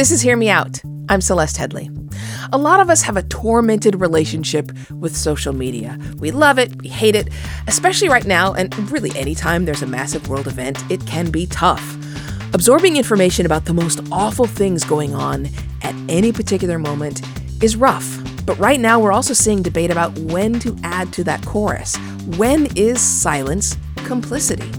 This is Hear Me Out. I'm Celeste Headlee. A lot of us have a tormented relationship with social media. We love it, we hate it, especially right now, and really anytime there's a massive world event, it can be tough. Absorbing information about the most awful things going on at any particular moment is rough. But right now, we're also seeing debate about when to add to that chorus. When is silence complicity?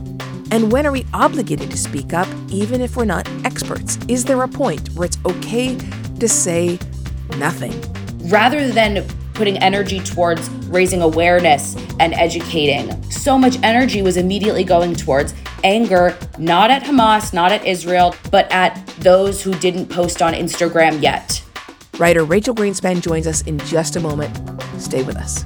And when are we obligated to speak up, even if we're not experts? Is there a point where it's okay to say nothing? Rather than putting energy towards raising awareness and educating, so much energy was immediately going towards anger, not at Hamas, not at Israel, but at those who didn't post on Instagram yet. Writer Rachel Greenspan joins us in just a moment. Stay with us.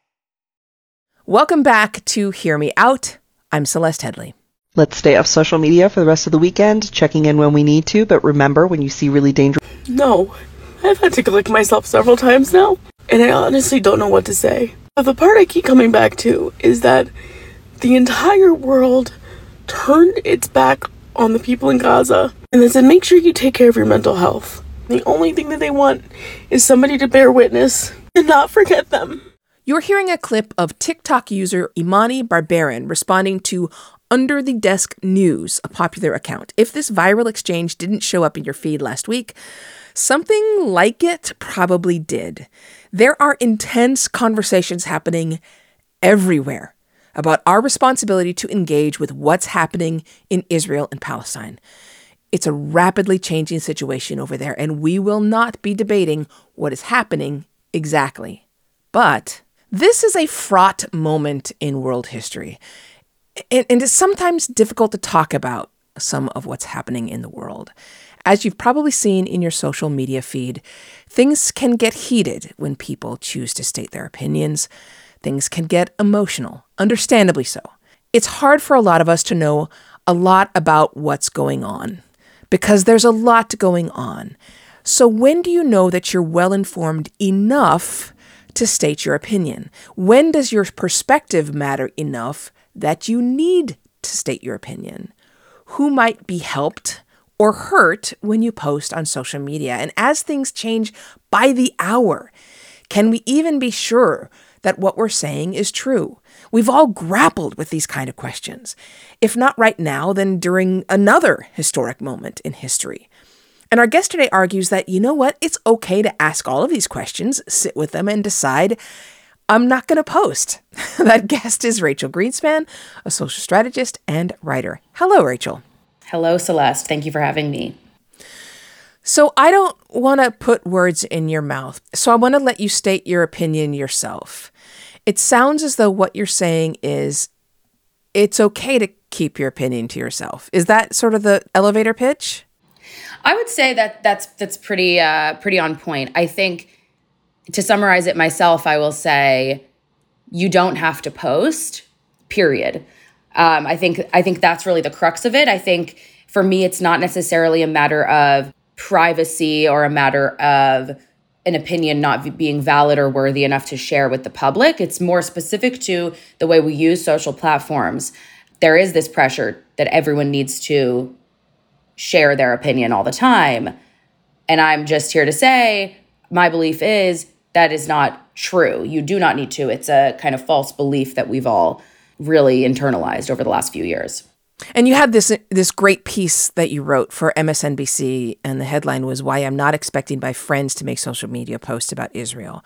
Welcome back to Hear Me Out. I'm Celeste Headlee. Let's stay off social media for the rest of the weekend, checking in when we need to, but remember when you see really dangerous. No, I've had to collect myself several times now, and I honestly don't know what to say. But the part I keep coming back to is that the entire world turned its back on the people in Gaza and they said, make sure you take care of your mental health. The only thing that they want is somebody to bear witness and not forget them. You're hearing a clip of TikTok user Imani Barbarin responding to Under the Desk News, a popular account. If this viral exchange didn't show up in your feed last week, something like it probably did. There are intense conversations happening everywhere about our responsibility to engage with what's happening in Israel and Palestine. It's a rapidly changing situation over there, and we will not be debating what is happening exactly. But this is a fraught moment in world history, and, and it's sometimes difficult to talk about some of what's happening in the world. As you've probably seen in your social media feed, things can get heated when people choose to state their opinions. Things can get emotional, understandably so. It's hard for a lot of us to know a lot about what's going on because there's a lot going on. So, when do you know that you're well informed enough to state your opinion? When does your perspective matter enough that you need to state your opinion? Who might be helped or hurt when you post on social media? And as things change by the hour, can we even be sure that what we're saying is true? We've all grappled with these kind of questions. If not right now, then during another historic moment in history. And our guest today argues that, you know what, it's okay to ask all of these questions, sit with them, and decide I'm not going to post. that guest is Rachel Greenspan, a social strategist and writer. Hello, Rachel. Hello, Celeste. Thank you for having me. So, I don't want to put words in your mouth. So, I want to let you state your opinion yourself. It sounds as though what you're saying is it's okay to keep your opinion to yourself. Is that sort of the elevator pitch? I would say that that's that's pretty uh, pretty on point. I think to summarize it myself, I will say you don't have to post. Period. Um, I think I think that's really the crux of it. I think for me, it's not necessarily a matter of privacy or a matter of an opinion not being valid or worthy enough to share with the public. It's more specific to the way we use social platforms. There is this pressure that everyone needs to share their opinion all the time. And I'm just here to say my belief is that is not true. You do not need to. It's a kind of false belief that we've all really internalized over the last few years. And you had this this great piece that you wrote for MSNBC, and the headline was "Why I'm Not Expecting My Friends to Make Social Media Posts About Israel."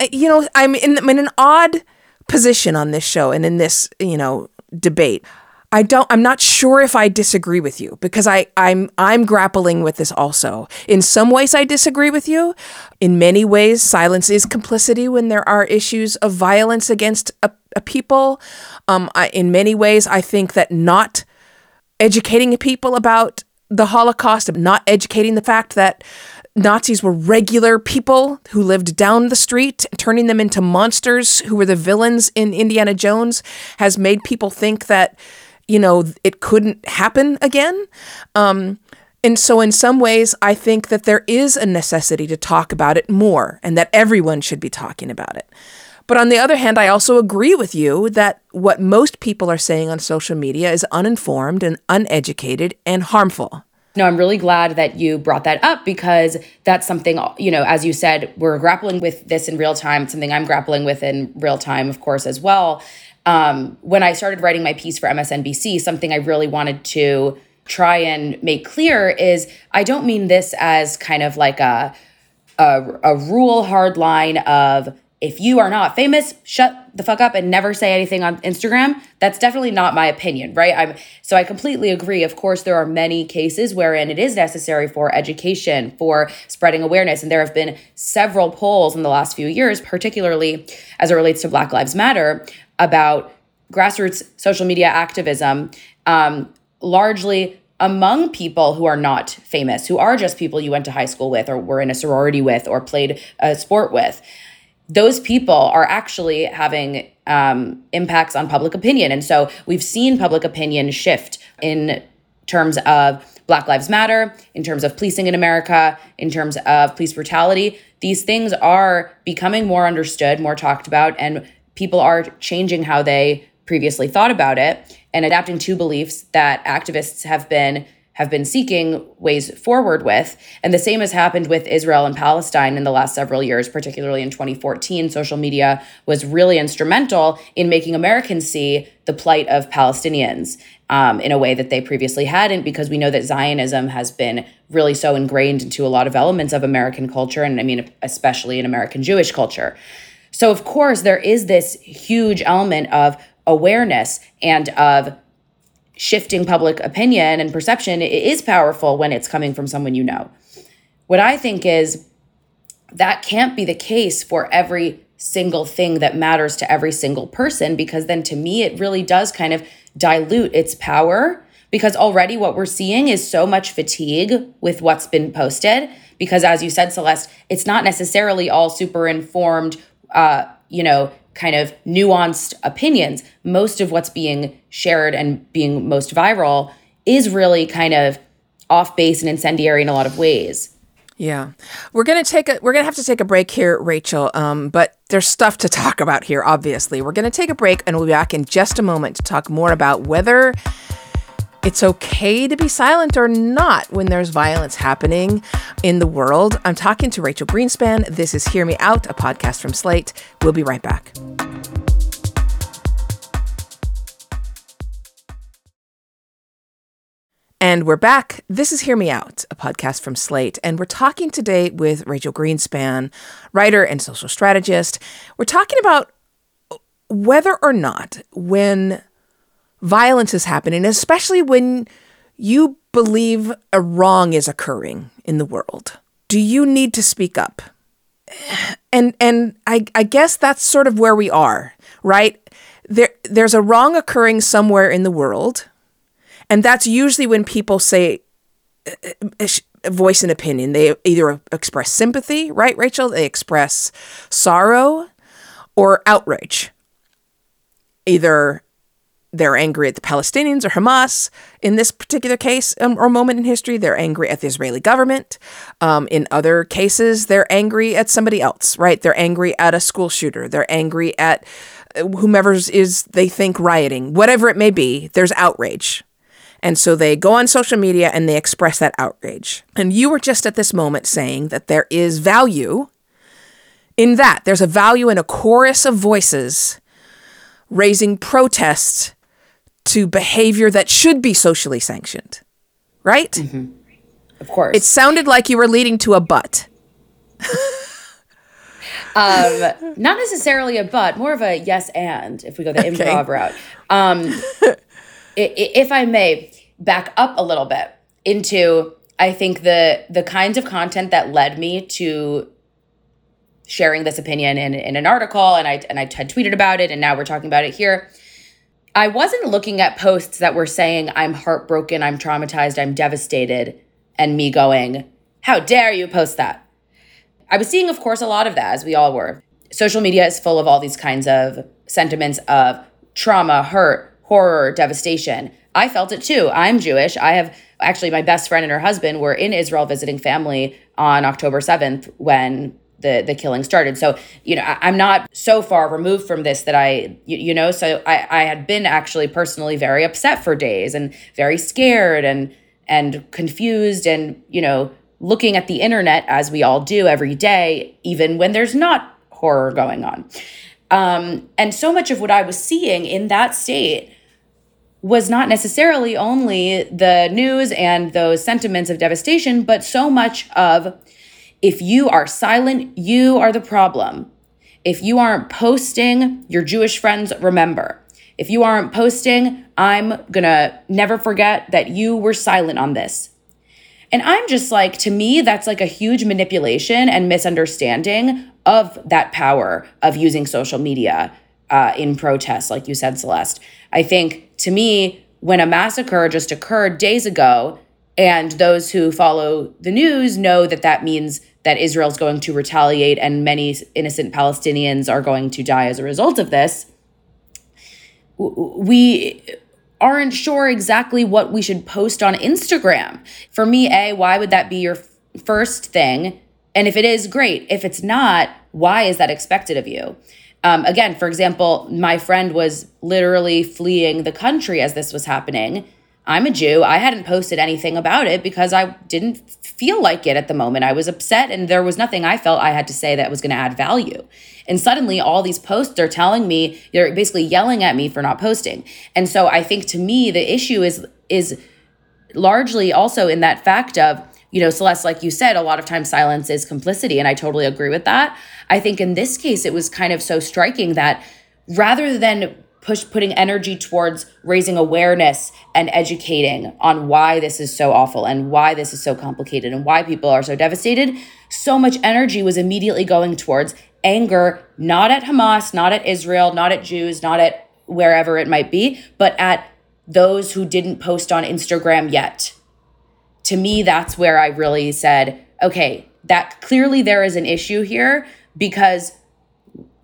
Uh, you know, I'm in, I'm in an odd position on this show and in this you know debate. I don't I'm not sure if I disagree with you because I I'm I'm grappling with this also. In some ways I disagree with you. In many ways silence is complicity when there are issues of violence against a, a people. Um I, in many ways I think that not educating people about the Holocaust, not educating the fact that Nazis were regular people who lived down the street, turning them into monsters who were the villains in Indiana Jones has made people think that, you know, it couldn't happen again. Um, and so, in some ways, I think that there is a necessity to talk about it more and that everyone should be talking about it. But on the other hand, I also agree with you that what most people are saying on social media is uninformed and uneducated and harmful. No, I'm really glad that you brought that up because that's something, you know, as you said, we're grappling with this in real time. It's something I'm grappling with in real time, of course, as well. Um, when I started writing my piece for MSNBC, something I really wanted to try and make clear is I don't mean this as kind of like a, a, a rule hard line of if you are not famous, shut the fuck up and never say anything on Instagram. That's definitely not my opinion, right? I'm so I completely agree. Of course, there are many cases wherein it is necessary for education, for spreading awareness, and there have been several polls in the last few years, particularly as it relates to Black Lives Matter, about grassroots social media activism, um, largely among people who are not famous, who are just people you went to high school with, or were in a sorority with, or played a sport with those people are actually having um, impacts on public opinion. And so we've seen public opinion shift in terms of Black Lives Matter, in terms of policing in America, in terms of police brutality. These things are becoming more understood, more talked about, and people are changing how they previously thought about it and adapting to beliefs that activists have been have been seeking ways forward with. And the same has happened with Israel and Palestine in the last several years, particularly in 2014. Social media was really instrumental in making Americans see the plight of Palestinians um, in a way that they previously hadn't, because we know that Zionism has been really so ingrained into a lot of elements of American culture, and I mean, especially in American Jewish culture. So, of course, there is this huge element of awareness and of shifting public opinion and perception is powerful when it's coming from someone you know. What I think is that can't be the case for every single thing that matters to every single person because then to me it really does kind of dilute its power because already what we're seeing is so much fatigue with what's been posted because as you said celeste it's not necessarily all super informed uh, you know kind of nuanced opinions, most of what's being shared and being most viral is really kind of off base and incendiary in a lot of ways. Yeah, we're gonna take a we're gonna have to take a break here, Rachel. Um, but there's stuff to talk about here. Obviously, we're gonna take a break, and we'll be back in just a moment to talk more about whether it's okay to be silent or not when there's violence happening in the world. I'm talking to Rachel Greenspan. This is Hear Me Out, a podcast from Slate. We'll be right back. And we're back. This is Hear Me Out, a podcast from Slate. And we're talking today with Rachel Greenspan, writer and social strategist. We're talking about whether or not when violence is happening, especially when you believe a wrong is occurring in the world. Do you need to speak up? And and I, I guess that's sort of where we are, right? There there's a wrong occurring somewhere in the world, and that's usually when people say uh, uh, voice an opinion. They either express sympathy, right, Rachel? They express sorrow or outrage. Either they're angry at the Palestinians or Hamas. In this particular case um, or moment in history, they're angry at the Israeli government. Um, in other cases, they're angry at somebody else, right? They're angry at a school shooter. They're angry at uh, whomever is they think rioting, whatever it may be. There's outrage. And so they go on social media and they express that outrage. And you were just at this moment saying that there is value in that. There's a value in a chorus of voices raising protests to behavior that should be socially sanctioned, right? Mm-hmm. Of course. It sounded like you were leading to a but. um, not necessarily a but, more of a yes and if we go the okay. improv route. Um, if I may back up a little bit into, I think the the kinds of content that led me to sharing this opinion in, in an article, and I and I had tweeted about it, and now we're talking about it here I wasn't looking at posts that were saying, I'm heartbroken, I'm traumatized, I'm devastated, and me going, How dare you post that? I was seeing, of course, a lot of that, as we all were. Social media is full of all these kinds of sentiments of trauma, hurt, horror, devastation. I felt it too. I'm Jewish. I have actually my best friend and her husband were in Israel visiting family on October 7th when the the killing started. So, you know, I, am not so far removed from this that I, you, you know, so I, I had been actually personally very upset for days and very scared and and confused and, you know, looking at the internet as we all do every day, even when there's not horror going on. Um, and so much of what I was seeing in that state was not necessarily only the news and those sentiments of devastation, but so much of if you are silent, you are the problem. If you aren't posting, your Jewish friends remember. If you aren't posting, I'm gonna never forget that you were silent on this. And I'm just like, to me, that's like a huge manipulation and misunderstanding of that power of using social media uh, in protest, like you said, Celeste. I think to me, when a massacre just occurred days ago, and those who follow the news know that that means that Israel's going to retaliate and many innocent Palestinians are going to die as a result of this. We aren't sure exactly what we should post on Instagram. For me, A, why would that be your first thing? And if it is, great. If it's not, why is that expected of you? Um, again, for example, my friend was literally fleeing the country as this was happening. I'm a Jew. I hadn't posted anything about it because I didn't feel like it at the moment. I was upset and there was nothing I felt I had to say that was going to add value. And suddenly all these posts are telling me, they're basically yelling at me for not posting. And so I think to me the issue is is largely also in that fact of, you know, Celeste, like you said, a lot of times silence is complicity. And I totally agree with that. I think in this case, it was kind of so striking that rather than push putting energy towards raising awareness and educating on why this is so awful and why this is so complicated and why people are so devastated. So much energy was immediately going towards anger not at Hamas not at Israel not at Jews not at wherever it might be but at those who didn't post on Instagram yet. To me that's where I really said okay that clearly there is an issue here because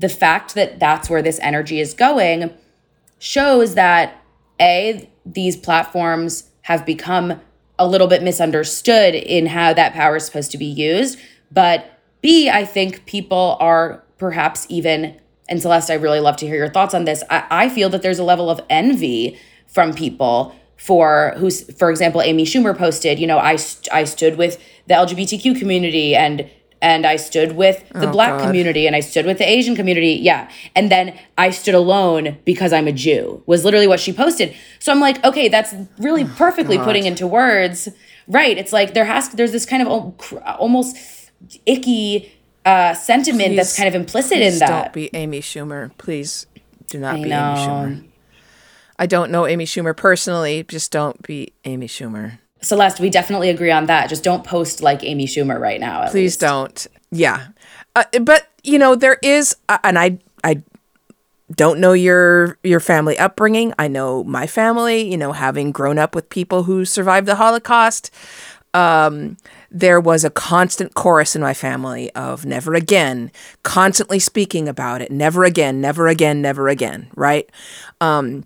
the fact that that's where this energy is going shows that A, these platforms have become a little bit misunderstood in how that power is supposed to be used. But B, I think people are perhaps even, and Celeste, I really love to hear your thoughts on this. I, I feel that there's a level of envy from people for who's, for example, Amy Schumer posted, you know, I, I stood with the LGBTQ community and and I stood with the oh, black God. community and I stood with the Asian community. Yeah. And then I stood alone because I'm a Jew, was literally what she posted. So I'm like, okay, that's really oh, perfectly God. putting into words. Right. It's like there has, there's this kind of almost icky uh, sentiment please, that's kind of implicit in that. Don't be Amy Schumer. Please do not I be know. Amy Schumer. I don't know Amy Schumer personally. Just don't be Amy Schumer. Celeste, we definitely agree on that. Just don't post like Amy Schumer right now. Please least. don't. Yeah, uh, but you know there is, uh, and I I don't know your your family upbringing. I know my family. You know, having grown up with people who survived the Holocaust. Um, there was a constant chorus in my family of never again, constantly speaking about it, never again, never again, never again, right? Um,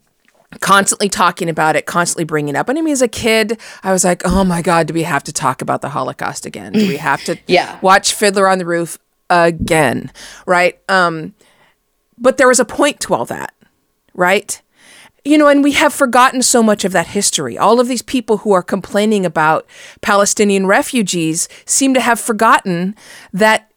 constantly talking about it, constantly bringing it up. And I mean, as a kid, I was like, oh my God, do we have to talk about the Holocaust again? Do we have to yeah. watch Fiddler on the Roof again? Right. Um, but there was a point to all that, right? You know, and we have forgotten so much of that history. All of these people who are complaining about Palestinian refugees seem to have forgotten that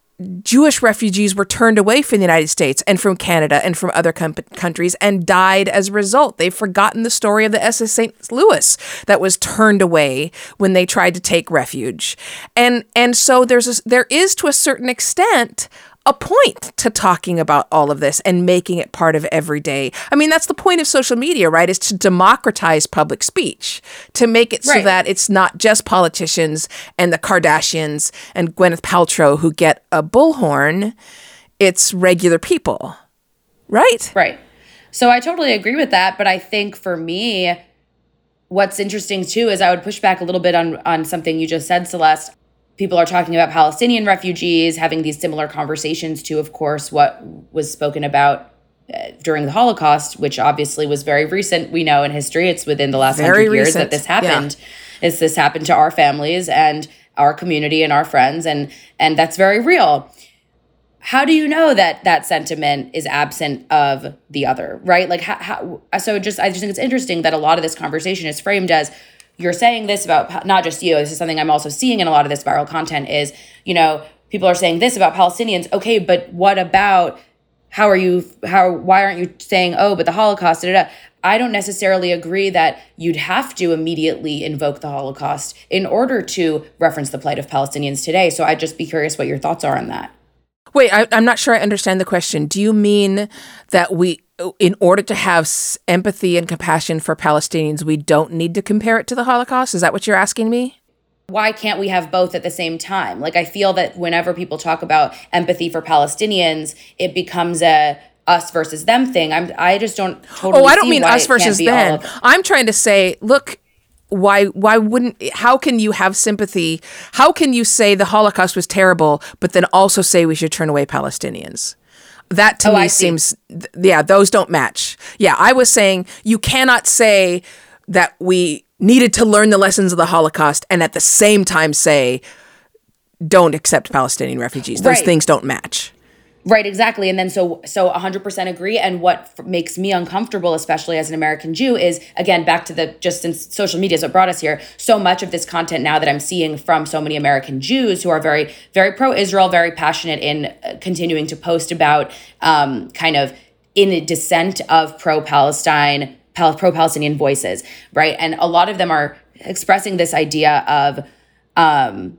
Jewish refugees were turned away from the United States and from Canada and from other com- countries and died as a result. They've forgotten the story of the SS St. Louis that was turned away when they tried to take refuge. And and so there's a, there is to a certain extent a point to talking about all of this and making it part of everyday. I mean, that's the point of social media, right? Is to democratize public speech, to make it so right. that it's not just politicians and the Kardashians and Gwyneth Paltrow who get a bullhorn, it's regular people. Right? Right. So I totally agree with that. But I think for me, what's interesting too is I would push back a little bit on on something you just said, Celeste. People are talking about Palestinian refugees having these similar conversations to, of course, what was spoken about uh, during the Holocaust, which obviously was very recent. We know in history, it's within the last Very hundred years recent, that this happened. Is this happened to our families and our community and our friends, and and that's very real how do you know that that sentiment is absent of the other right like how, how so just i just think it's interesting that a lot of this conversation is framed as you're saying this about not just you this is something i'm also seeing in a lot of this viral content is you know people are saying this about palestinians. Okay but what about how are you how why aren't you saying oh but the holocaust da, da, da. i don't necessarily agree that you'd have to immediately invoke the holocaust in order to reference the plight of palestinians today. So i'd just be curious what your thoughts are on that Wait, I, I'm not sure I understand the question. Do you mean that we, in order to have empathy and compassion for Palestinians, we don't need to compare it to the Holocaust? Is that what you're asking me? why can't we have both at the same time? Like I feel that whenever people talk about empathy for Palestinians, it becomes a us versus them thing. I'm I just don't totally Oh, I don't mean us versus them. of- I'm trying to say, look, why why wouldn't how can you have sympathy? How can you say the Holocaust was terrible, but then also say we should turn away Palestinians? That to Oh, me seems th- yeah, those don't match. Yeah, I was saying you cannot say that we needed to learn the lessons of the Holocaust and at the same time say don't accept Palestinian refugees. Those Right. things don't match. Right, exactly. And then so so 100% agree and what f- makes me uncomfortable especially as an American Jew is again back to the just since social media is what brought us here. So much of this content now that I'm seeing from so many American Jews who are very very pro Israel, very passionate in uh, continuing to post about um, kind of in a dissent of pro Palestine pro Palestinian voices, right? And a lot of them are expressing this idea of um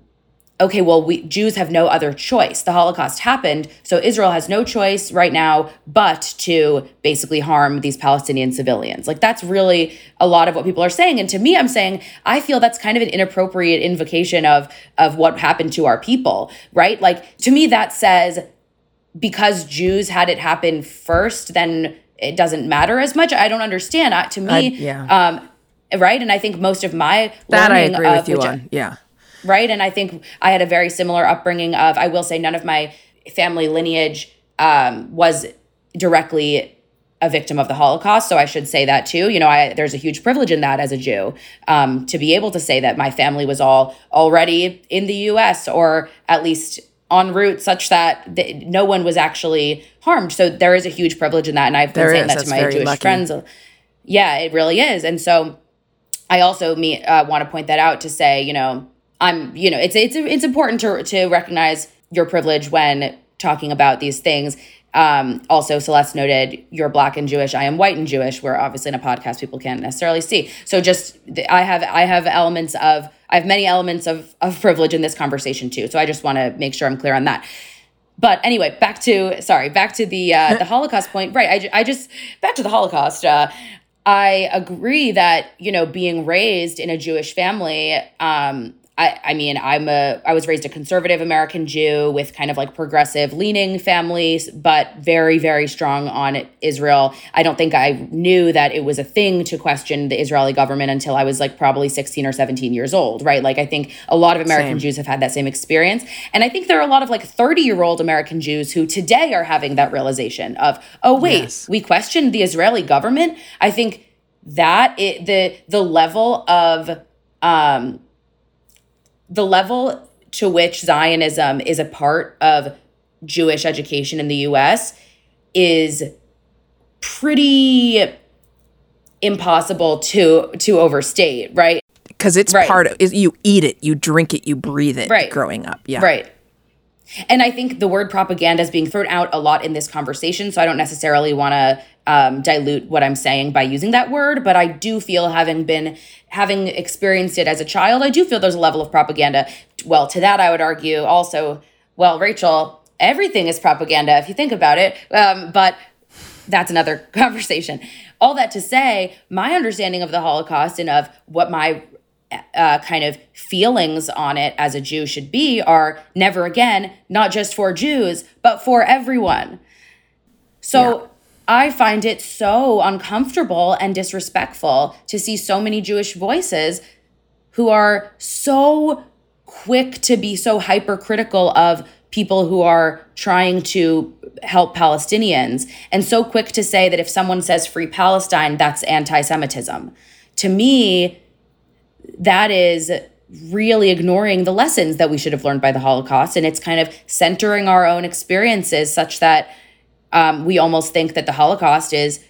okay, well, we Jews have no other choice. The Holocaust happened, so Israel has no choice right now but to basically harm these Palestinian civilians. Like that's really a lot of what people are saying. And to me, I'm saying I feel that's kind of an inappropriate invocation of of what happened to our people, right? Like to me, that says because Jews had it happen first, then it doesn't matter as much. I don't understand. Uh, to me, I- yeah. um, right? And I think most of my That I agree of with you on. Yeah. Right? And I think I had a very similar upbringing of, I will say, none of my family lineage um, was directly a victim of the Holocaust. So I should say that too. You know, I, there's a huge privilege in that as a Jew um, to be able to say that my family was all already in the U.S. or at least en route such that th- no one was actually harmed. So there is a huge privilege in that. And I've been There saying is. that That's to my Jewish lucky. friends. Yeah, it really is. And so I also me uh, want to point that out to say, you know, I'm, you know, it's it's it's important to to recognize your privilege when talking about these things. Um, also, Celeste noted you're black and Jewish. I am white and Jewish. We're obviously in a podcast; people can't necessarily see. So, just I have I have elements of I have many elements of of privilege in this conversation too. So, I just want to make sure I'm clear on that. But anyway, back to sorry, back to the uh, the Holocaust point. Right, I, I just back to the Holocaust. Uh, I agree that you know being raised in a Jewish family. Um, I, I mean, I'm a I was raised a conservative American Jew with kind of like progressive leaning families, but very very strong on Israel. I don't think I knew that it was a thing to question the Israeli government until I was like probably 16 or 17 years old, right? Like I think a lot of American Same. Jews have had that same experience, and I think there are a lot of like 30 year old American Jews who today are having that realization of, oh wait, Yes. we questioned the Israeli government. I think that it the the level of um the level to which Zionism is a part of Jewish education in the US is pretty impossible to to overstate, right? Because it's Right. part of is you eat it, you drink it, you breathe it Right. growing up. Yeah. Right. And I think the word propaganda is being thrown out a lot in this conversation. So I don't necessarily want to um, dilute what I'm saying by using that word, but I do feel having been, having experienced it as a child, I do feel there's a level of propaganda. Well, to that, I would argue also, well, Rachel, everything is propaganda if you think about it. Um, but that's another conversation. All that to say, my understanding of the Holocaust and of what my uh, kind of feelings on it as a Jew should be are never again, not just for Jews, but for everyone. So I find it so uncomfortable and disrespectful to see so many Jewish voices who are so quick to be so hypercritical of people who are trying to help Palestinians and so quick to say that if someone says free Palestine, that's anti Semitism. To me, that is really ignoring the lessons that we should have learned by the Holocaust. And it's kind of centering our own experiences such that um, we almost think that the Holocaust is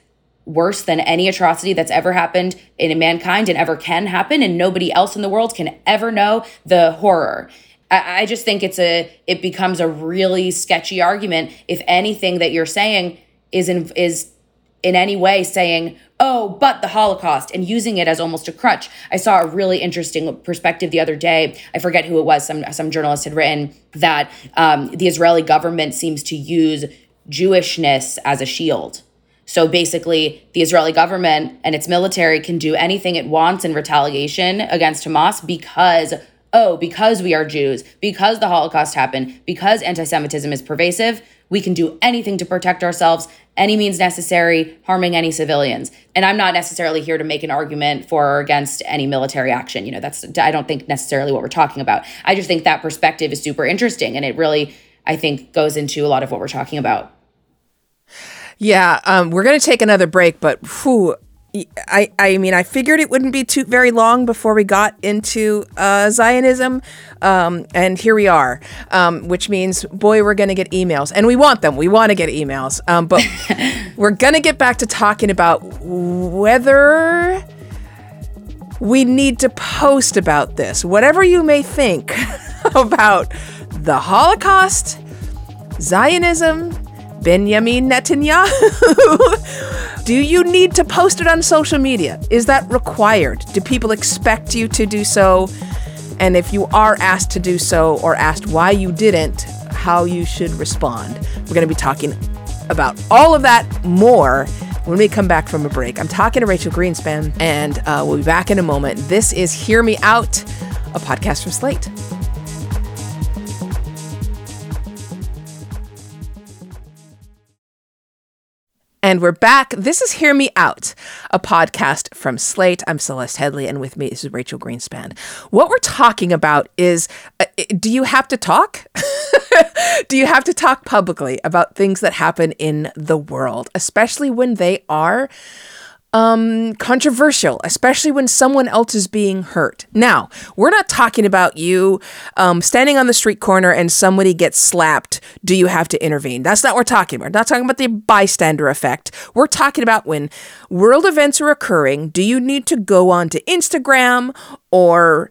worse than any atrocity that's ever happened in mankind and ever can happen. And nobody else in the world can ever know the horror. I, I just think it's a, it becomes a really sketchy argument if anything that you're saying is in, is in any way saying, oh, but the Holocaust, and using it as almost a crutch. I saw a really interesting perspective the other day. I forget who it was. Some some journalist had written that um, the Israeli government seems to use Jewishness as a shield. So basically, the Israeli government and its military can do anything it wants in retaliation against Hamas because oh, because we are Jews, because the Holocaust happened, because anti Semitism is pervasive, we can do anything to protect ourselves, any means necessary, harming any civilians. And I'm not necessarily here to make an argument for or against any military action. You know, that's, I don't think necessarily what we're talking about. I just think that perspective is super interesting. And it really, I think, goes into a lot of what we're talking about. Yeah, um, we're going to take another break, but whew, I, I mean, I figured it wouldn't be too very long before we got into uh, Zionism, um, and here we are. Um, which means, boy, we're gonna get emails, and we want them. We want to get emails, um, but we're gonna get back to talking about whether we need to post about this. Whatever you may think about the Holocaust, Zionism, Benjamin Netanyahu. do you need to post it on social media? Is that required? Do people expect you to do so? And if you are asked to do so or asked why you didn't, how you should respond. We're going to be talking about all of that more when we come back from a break. I'm talking to Rachel Greenspan, and uh, we'll be back in a moment. This is Hear Me Out, a podcast from Slate. And we're back. This is Hear Me Out, a podcast from Slate. I'm Celeste Headlee, and with me is Rachel Greenspan. What we're talking about is uh, do you have to talk? do you have to talk publicly about things that happen in the world, especially when they are um, controversial, especially when someone else is being hurt. Now, we're not talking about you um, standing on the street corner and somebody gets slapped. Do you have to intervene? That's not what we're talking about. We're not talking about the bystander effect. We're talking about when world events are occurring. Do you need to go on to Instagram or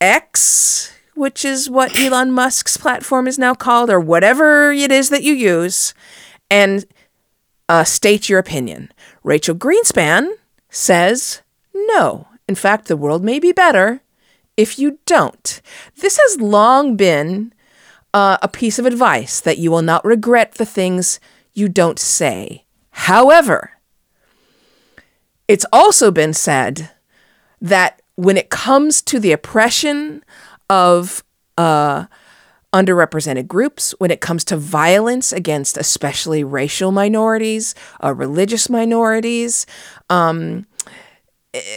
X? Which is what Elon Musk's platform is now called, or whatever it is that you use, and uh, state your opinion. Rachel Greenspan says no. In fact, the world may be better if you don't. This has long been uh, a piece of advice that you will not regret the things you don't say. However, it's also been said that when it comes to the oppression of uh, underrepresented groups when it comes to violence against especially racial minorities, uh, religious minorities. Um,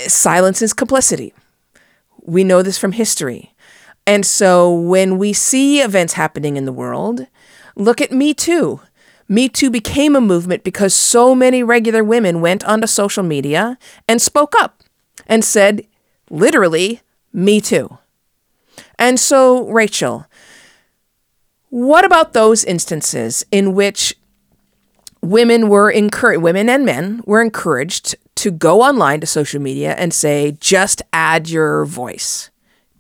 silence is complicity. We know this from history. And so when we see events happening in the world, look at Me Too. Me Too became a movement because so many regular women went onto social media and spoke up and said, literally, Me Too. And so, Rachel, what about those instances in which women were encouraged, women and men were encouraged to go online to social media and say, just add your voice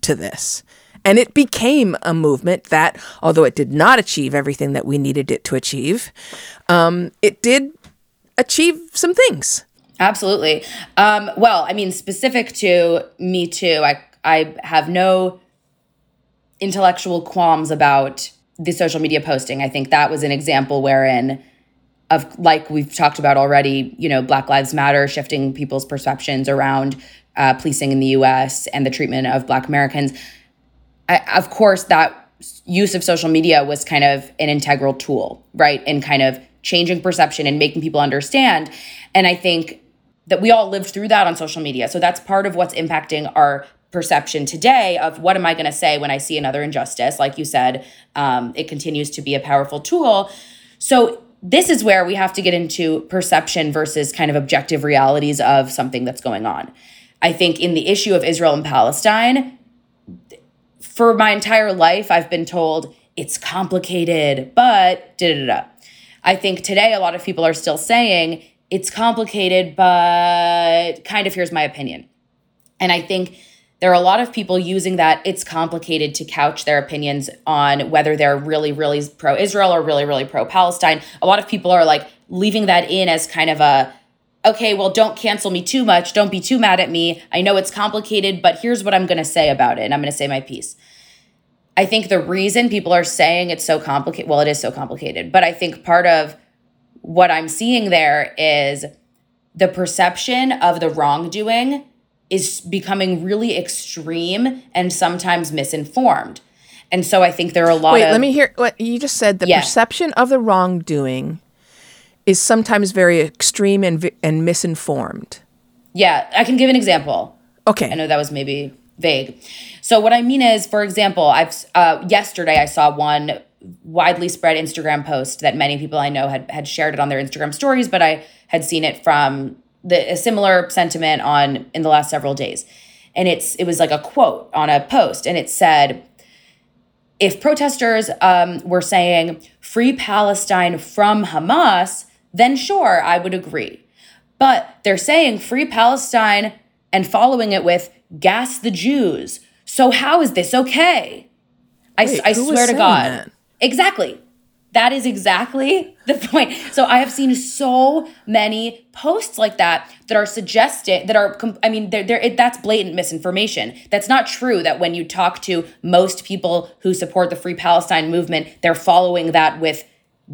to this? And it became a movement that, although it did not achieve everything that we needed it to achieve, um, it did achieve some things. Absolutely. Um, well, I mean, specific to Me Too, I, I have no intellectual qualms about the social media posting. I think that was an example wherein of like we've talked about already, you know, Black Lives Matter shifting people's perceptions around uh, policing in the U.S. and the treatment of Black Americans. I, of course, that use of social media was kind of an integral tool, right, in kind of changing perception and making people understand. And I think that we all lived through that on social media. So that's part of what's impacting our perception today of what am I going to say when I see another injustice. Like you said, um, it continues to be a powerful tool. So this is where we have to get into perception versus kind of objective realities of something that's going on. I think in the issue of Israel and Palestine, for my entire life, I've been told it's complicated, but da da da. I think today a lot of people are still saying it's complicated, but kind of here's my opinion. And I think there are a lot of people using that it's complicated to couch their opinions on whether they're really, really pro Israel or really, really pro Palestine. A lot of people are like leaving that in as kind of a, okay, well, don't cancel me too much. Don't be too mad at me. I know it's complicated, but here's what I'm going to say about it. And I'm going to say my piece. I think the reason people are saying it's so complicated, well, it is so complicated, but I think part of what I'm seeing there is the perception of the wrongdoing is becoming really extreme and sometimes misinformed. And so I think there are a lot Wait, of let me hear what you just said. The Yeah. perception of the wrongdoing is sometimes very extreme and and misinformed. Yeah, I can give an example. Okay. I know that was maybe vague. So what I mean is, for example, I've uh, yesterday I saw one widely spread Instagram post that many people I know had had shared it on their Instagram stories, but I had seen it from the a similar sentiment on in the last several days. And it's it was like a quote on a post, and it said, if protesters um, were saying free Palestine from Hamas, then sure, I would agree. But they're saying free Palestine and following it with gas the Jews. So how is this okay? I, Wait, I was swear to God. that? Exactly. That is exactly the point. So I have seen so many posts like that that are suggested that are. I mean, they're, it, that's blatant misinformation. That's not true. That when you talk to most people who support the Free Palestine movement, they're following that with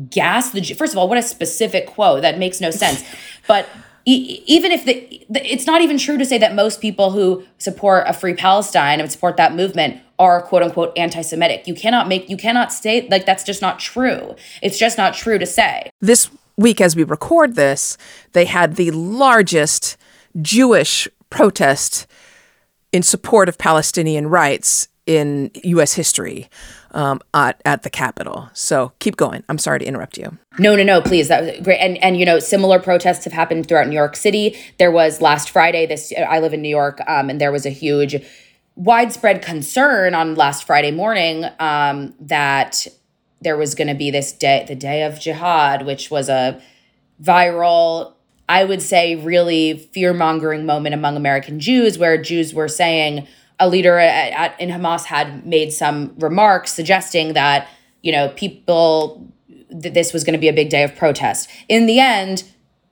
gas the first of all what a specific quote that makes no sense but even if the, the it's not even true to say that most people who support a free palestine and support that movement are quote unquote anti-semitic. You cannot make you cannot state like that's just not true. It's just not true to say. This week, as we record this, they had the largest Jewish protest in support of Palestinian rights in U.S. history um, at, at the Capitol. So keep going. I'm sorry to interrupt you. No, no, no, please. That was great. And and you know, similar protests have happened throughout New York City. There was last Friday. This I live in New York, um, and there was a huge, widespread concern on last Friday morning um, that there was going to be this day, the day of jihad, which was a viral. I would say really fear mongering moment among American Jews, where Jews were saying a leader at, at, in Hamas had made some remarks suggesting that you know people that this was going to be a big day of protest. In the end,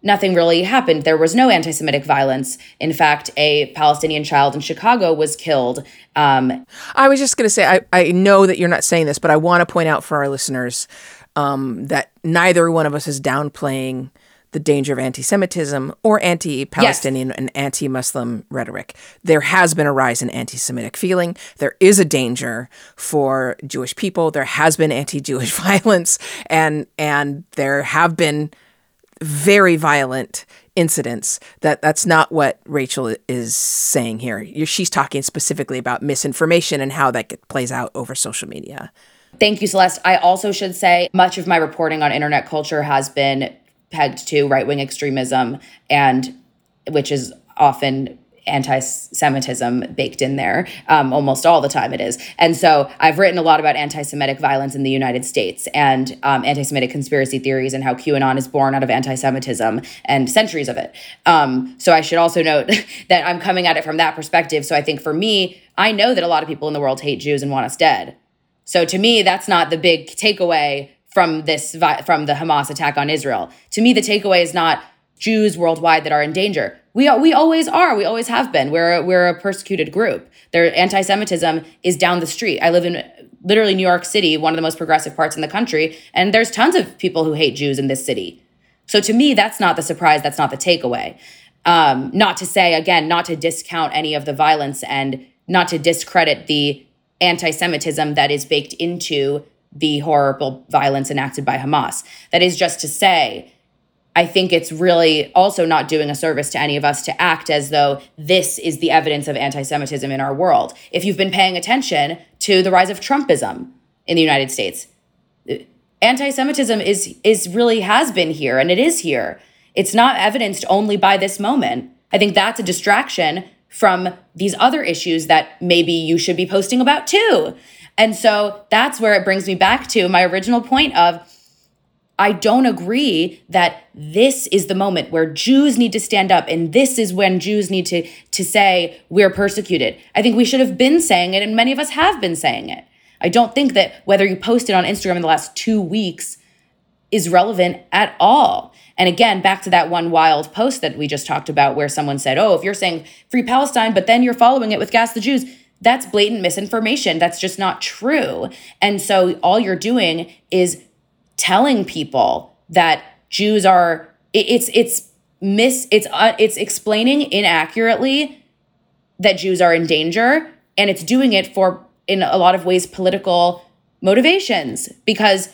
nothing really happened. There was no anti Semitic violence. In fact, a Palestinian child in Chicago was killed. Um, I was just going to say, I, I know that you're not saying this, but I want to point out for our listeners um, that neither one of us is downplaying the danger of anti Semitism or anti Palestinian and anti Muslim rhetoric. There has been a rise in anti Semitic feeling. There is a danger for Jewish people. There has been anti Jewish violence, and, and there have been very violent incidents that that's not what Rachel is saying here. She's talking specifically about misinformation and how that plays out over social media. Thank you, Celeste. I also should say much of my reporting on internet culture has been pegged to right wing extremism, and which is often anti Semitism baked in there. Um, almost all the time it is. And so I've written a lot about anti Semitic violence in the United States and um, anti Semitic conspiracy theories and how QAnon is born out of anti Semitism and centuries of it. Um, so I should also note that I'm coming at it from that perspective. So I think for me, I know that a lot of people in the world hate Jews and want us dead. So to me, that's not the big takeaway from this from the Hamas attack on Israel. To me, the takeaway is not Jews worldwide that are in danger. We are, we always are. We always have been. We're a, we're a persecuted group. Their anti-Semitism is down the street. I live in literally New York City, one of the most progressive parts in the country, and there's tons of people who hate Jews in this city. So to me, that's not the surprise. That's not the takeaway. Um, not to say again, not to discount any of the violence and not to discredit the anti-Semitism that is baked into the horrible violence enacted by Hamas. That is just to say, I think it's really also not doing a service to any of us to act as though this is the evidence of anti Semitism in our world. If you've been paying attention to the rise of Trumpism in the United States, anti Semitism is, is really has been here and it is here. It's not evidenced only by this moment. I think that's a distraction from these other issues that maybe you should be posting about too. And so that's where it brings me back to my original point of I don't agree that this is the moment where Jews need to stand up and this is when Jews need to to say we're persecuted. I think we should have been saying it and many of us have been saying it. I don't think that whether you posted on Instagram in the last 2 weeks is relevant at all. And again, back to that one wild post that we just talked about where someone said, "Oh, if you're saying free Palestine but then you're following it with gas the Jews, that's blatant misinformation. That's just not true." And so all you're doing is telling people that Jews are it, it's it's mis it's uh, it's explaining inaccurately that Jews are in danger and it's doing it for in a lot of ways political motivations because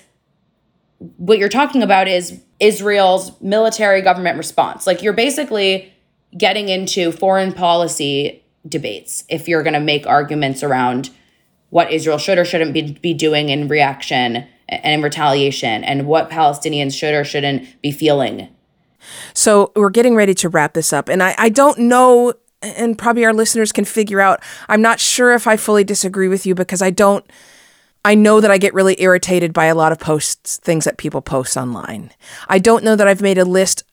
what you're talking about is Israel's military government response. Like you're basically getting into foreign policy debates if you're going to make arguments around what Israel should or shouldn't be, be doing in reaction and in retaliation and what Palestinians should or shouldn't be feeling. So we're getting ready to wrap this up. And I, I don't know, and probably our listeners can figure out, I'm not sure if I fully disagree with you because I don't. I know that I get really irritated by a lot of posts, things that people post online. I don't know that I've made a list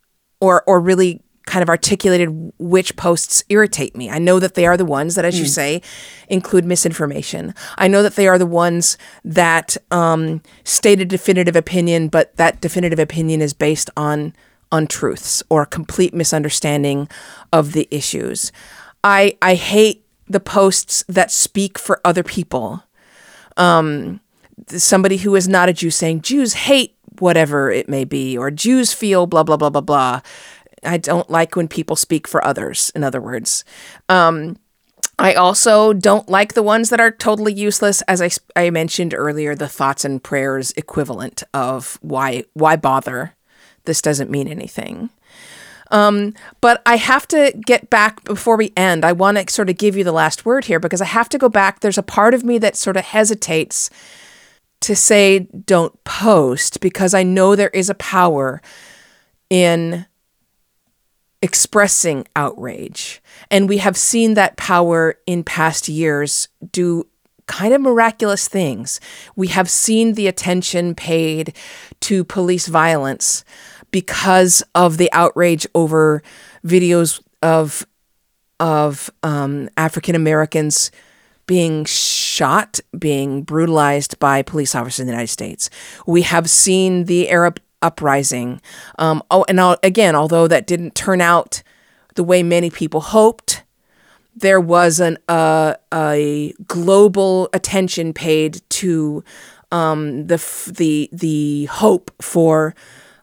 or or really kind of articulated which posts irritate me. I know that they are the ones that, as mm. you say, include misinformation. I know that they are the ones that um, state a definitive opinion, but that definitive opinion is based on untruths or a complete misunderstanding of the issues. I I hate the posts that speak for other people. Um, somebody who is not a Jew saying Jews hate whatever it may be, or Jews feel blah blah blah blah blah. I don't like when people speak for others, in other words. Um, I also don't like the ones that are totally useless, as I, I mentioned earlier, the thoughts and prayers equivalent of why why bother? This doesn't mean anything. Um, but I have to get back before we end. I want to sort of give you the last word here because I have to go back. There's a part of me that sort of hesitates to say don't post because I know there is a power in expressing outrage. And we have seen that power in past years do kind of miraculous things. We have seen the attention paid to police violence because of the outrage over videos of of um, African Americans being shot, being brutalized by police officers in the United States. We have seen the Arab uprising. Um, oh, and again, although that didn't turn out the way many people hoped, there was an uh, a global attention paid to um, the the the hope for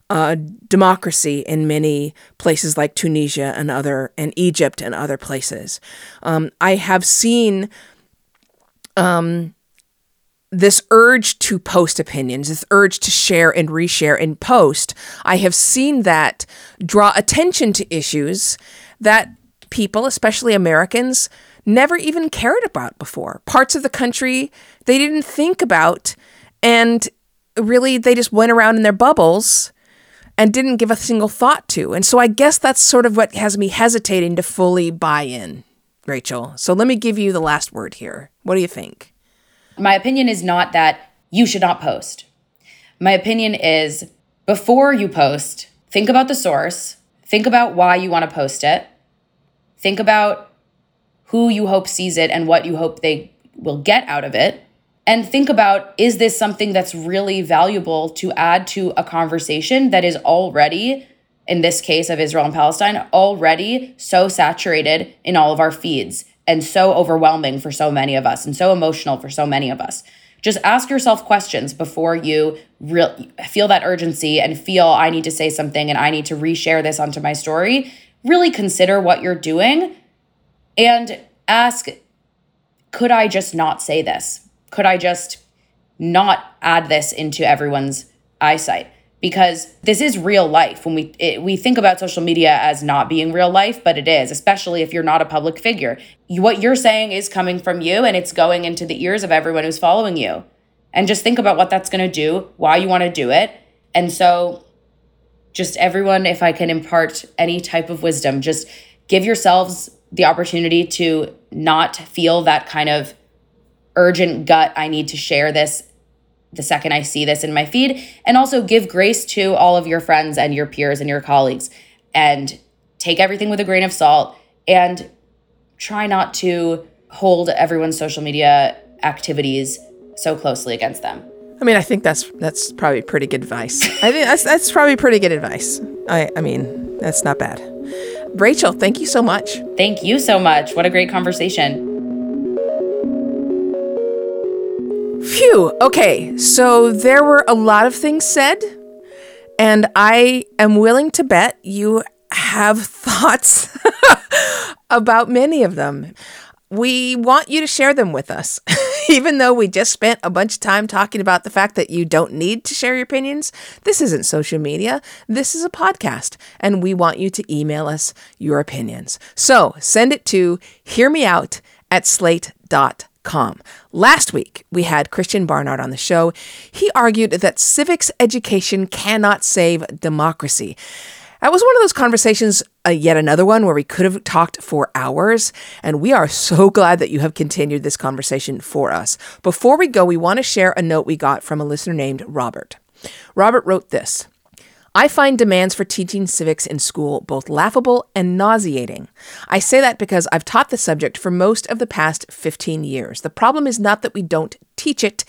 uh, democracy in many places like Tunisia and other and Egypt and other places. Um, I have seen um, this urge to post opinions, this urge to share and reshare and post, I have seen that draw attention to issues that people, especially Americans, never even cared about before. Parts of the country they didn't think about, and really they just went around in their bubbles and didn't give a single thought to. And so I guess that's sort of what has me hesitating to fully buy in, Rachel. So let me give you the last word here. What do you think? My opinion is not that you should not post. My opinion is before you post, think about the source, think about why you want to post it, think about who you hope sees it and what you hope they will get out of it. And think about is this something that's really valuable to add to a conversation that is already, in this case of Israel and Palestine, already so saturated in all of our feeds? And so overwhelming for so many of us and so emotional for so many of us. Just ask yourself questions before you re- feel that urgency and feel I need to say something and I need to reshare this onto my story. Really consider what you're doing and ask could I just not say this? Could I just not add this into everyone's eyesight because this is real life. When we it, we think about social media as not being real life but it is especially if you're not a public figure. You, what you're saying is coming from you and it's going into the ears of everyone who's following you. And just think about what that's going to do why you want to do it. And so just everyone if i can impart any type of wisdom just give yourselves the opportunity to not feel that kind of urgent gut i need to share this the second I see this in my feed. And also give grace to all of your friends and your peers and your colleagues and take everything with a grain of salt and try not to hold everyone's social media activities so closely against them. I mean, I think that's that's probably pretty good advice. I think that's that's probably pretty good advice. I I mean, that's not bad. Rachel, thank you so much. Thank you so much. What a great conversation. Phew. Okay. So there were a lot of things said, and I am willing to bet you have thoughts about many of them. We want you to share them with us. Even though we just spent a bunch of time talking about the fact that you don't need to share your opinions, this isn't social media. This is a podcast, and we want you to email us your opinions. So send it to hearmeout at slate.com Com. Last week, we had Christian Barnard on the show. He argued that civics education cannot save democracy. That was one of those conversations, uh, yet another one where we could have talked for hours. And we are so glad that you have continued this conversation for us. Before we go, we want to share a note we got from a listener named Robert. Robert wrote this I find demands for teaching civics in school both laughable and nauseating. I say that because I've taught the subject for most of the past 15 years. The problem is not that we don't teach it.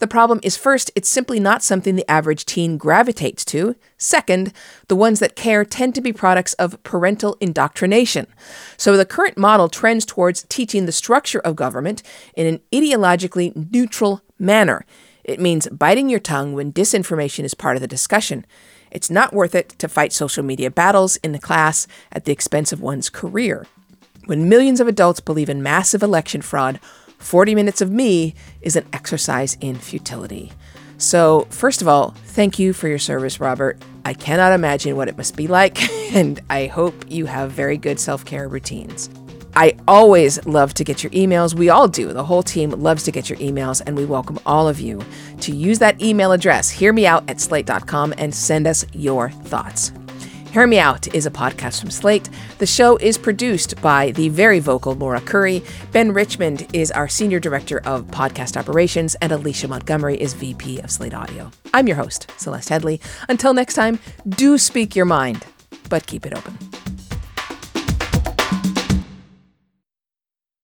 The problem is first, it's simply not something the average teen gravitates to. Second, the ones that care tend to be products of parental indoctrination. So the current model trends towards teaching the structure of government in an ideologically neutral manner. It means biting your tongue when disinformation is part of the discussion. It's not worth it to fight social media battles in the class at the expense of one's career. When millions of adults believe in massive election fraud, 40 minutes of me is an exercise in futility. So, first of all, thank you for your service, Robert. I cannot imagine what it must be like, and I hope you have very good self care routines. I always love to get your emails. We all do. The whole team loves to get your emails, and we welcome all of you to use that email address, Hear me out at slate.com, and send us your thoughts. Hear Me Out is a podcast from Slate. The show is produced by the very vocal Maura Currie. Ben Richmond is our Senior Director of Podcast Operations, and Alicia Montgomery is VP of Slate Audio. I'm your host, Celeste Headlee. Until next time, do speak your mind, but keep it open.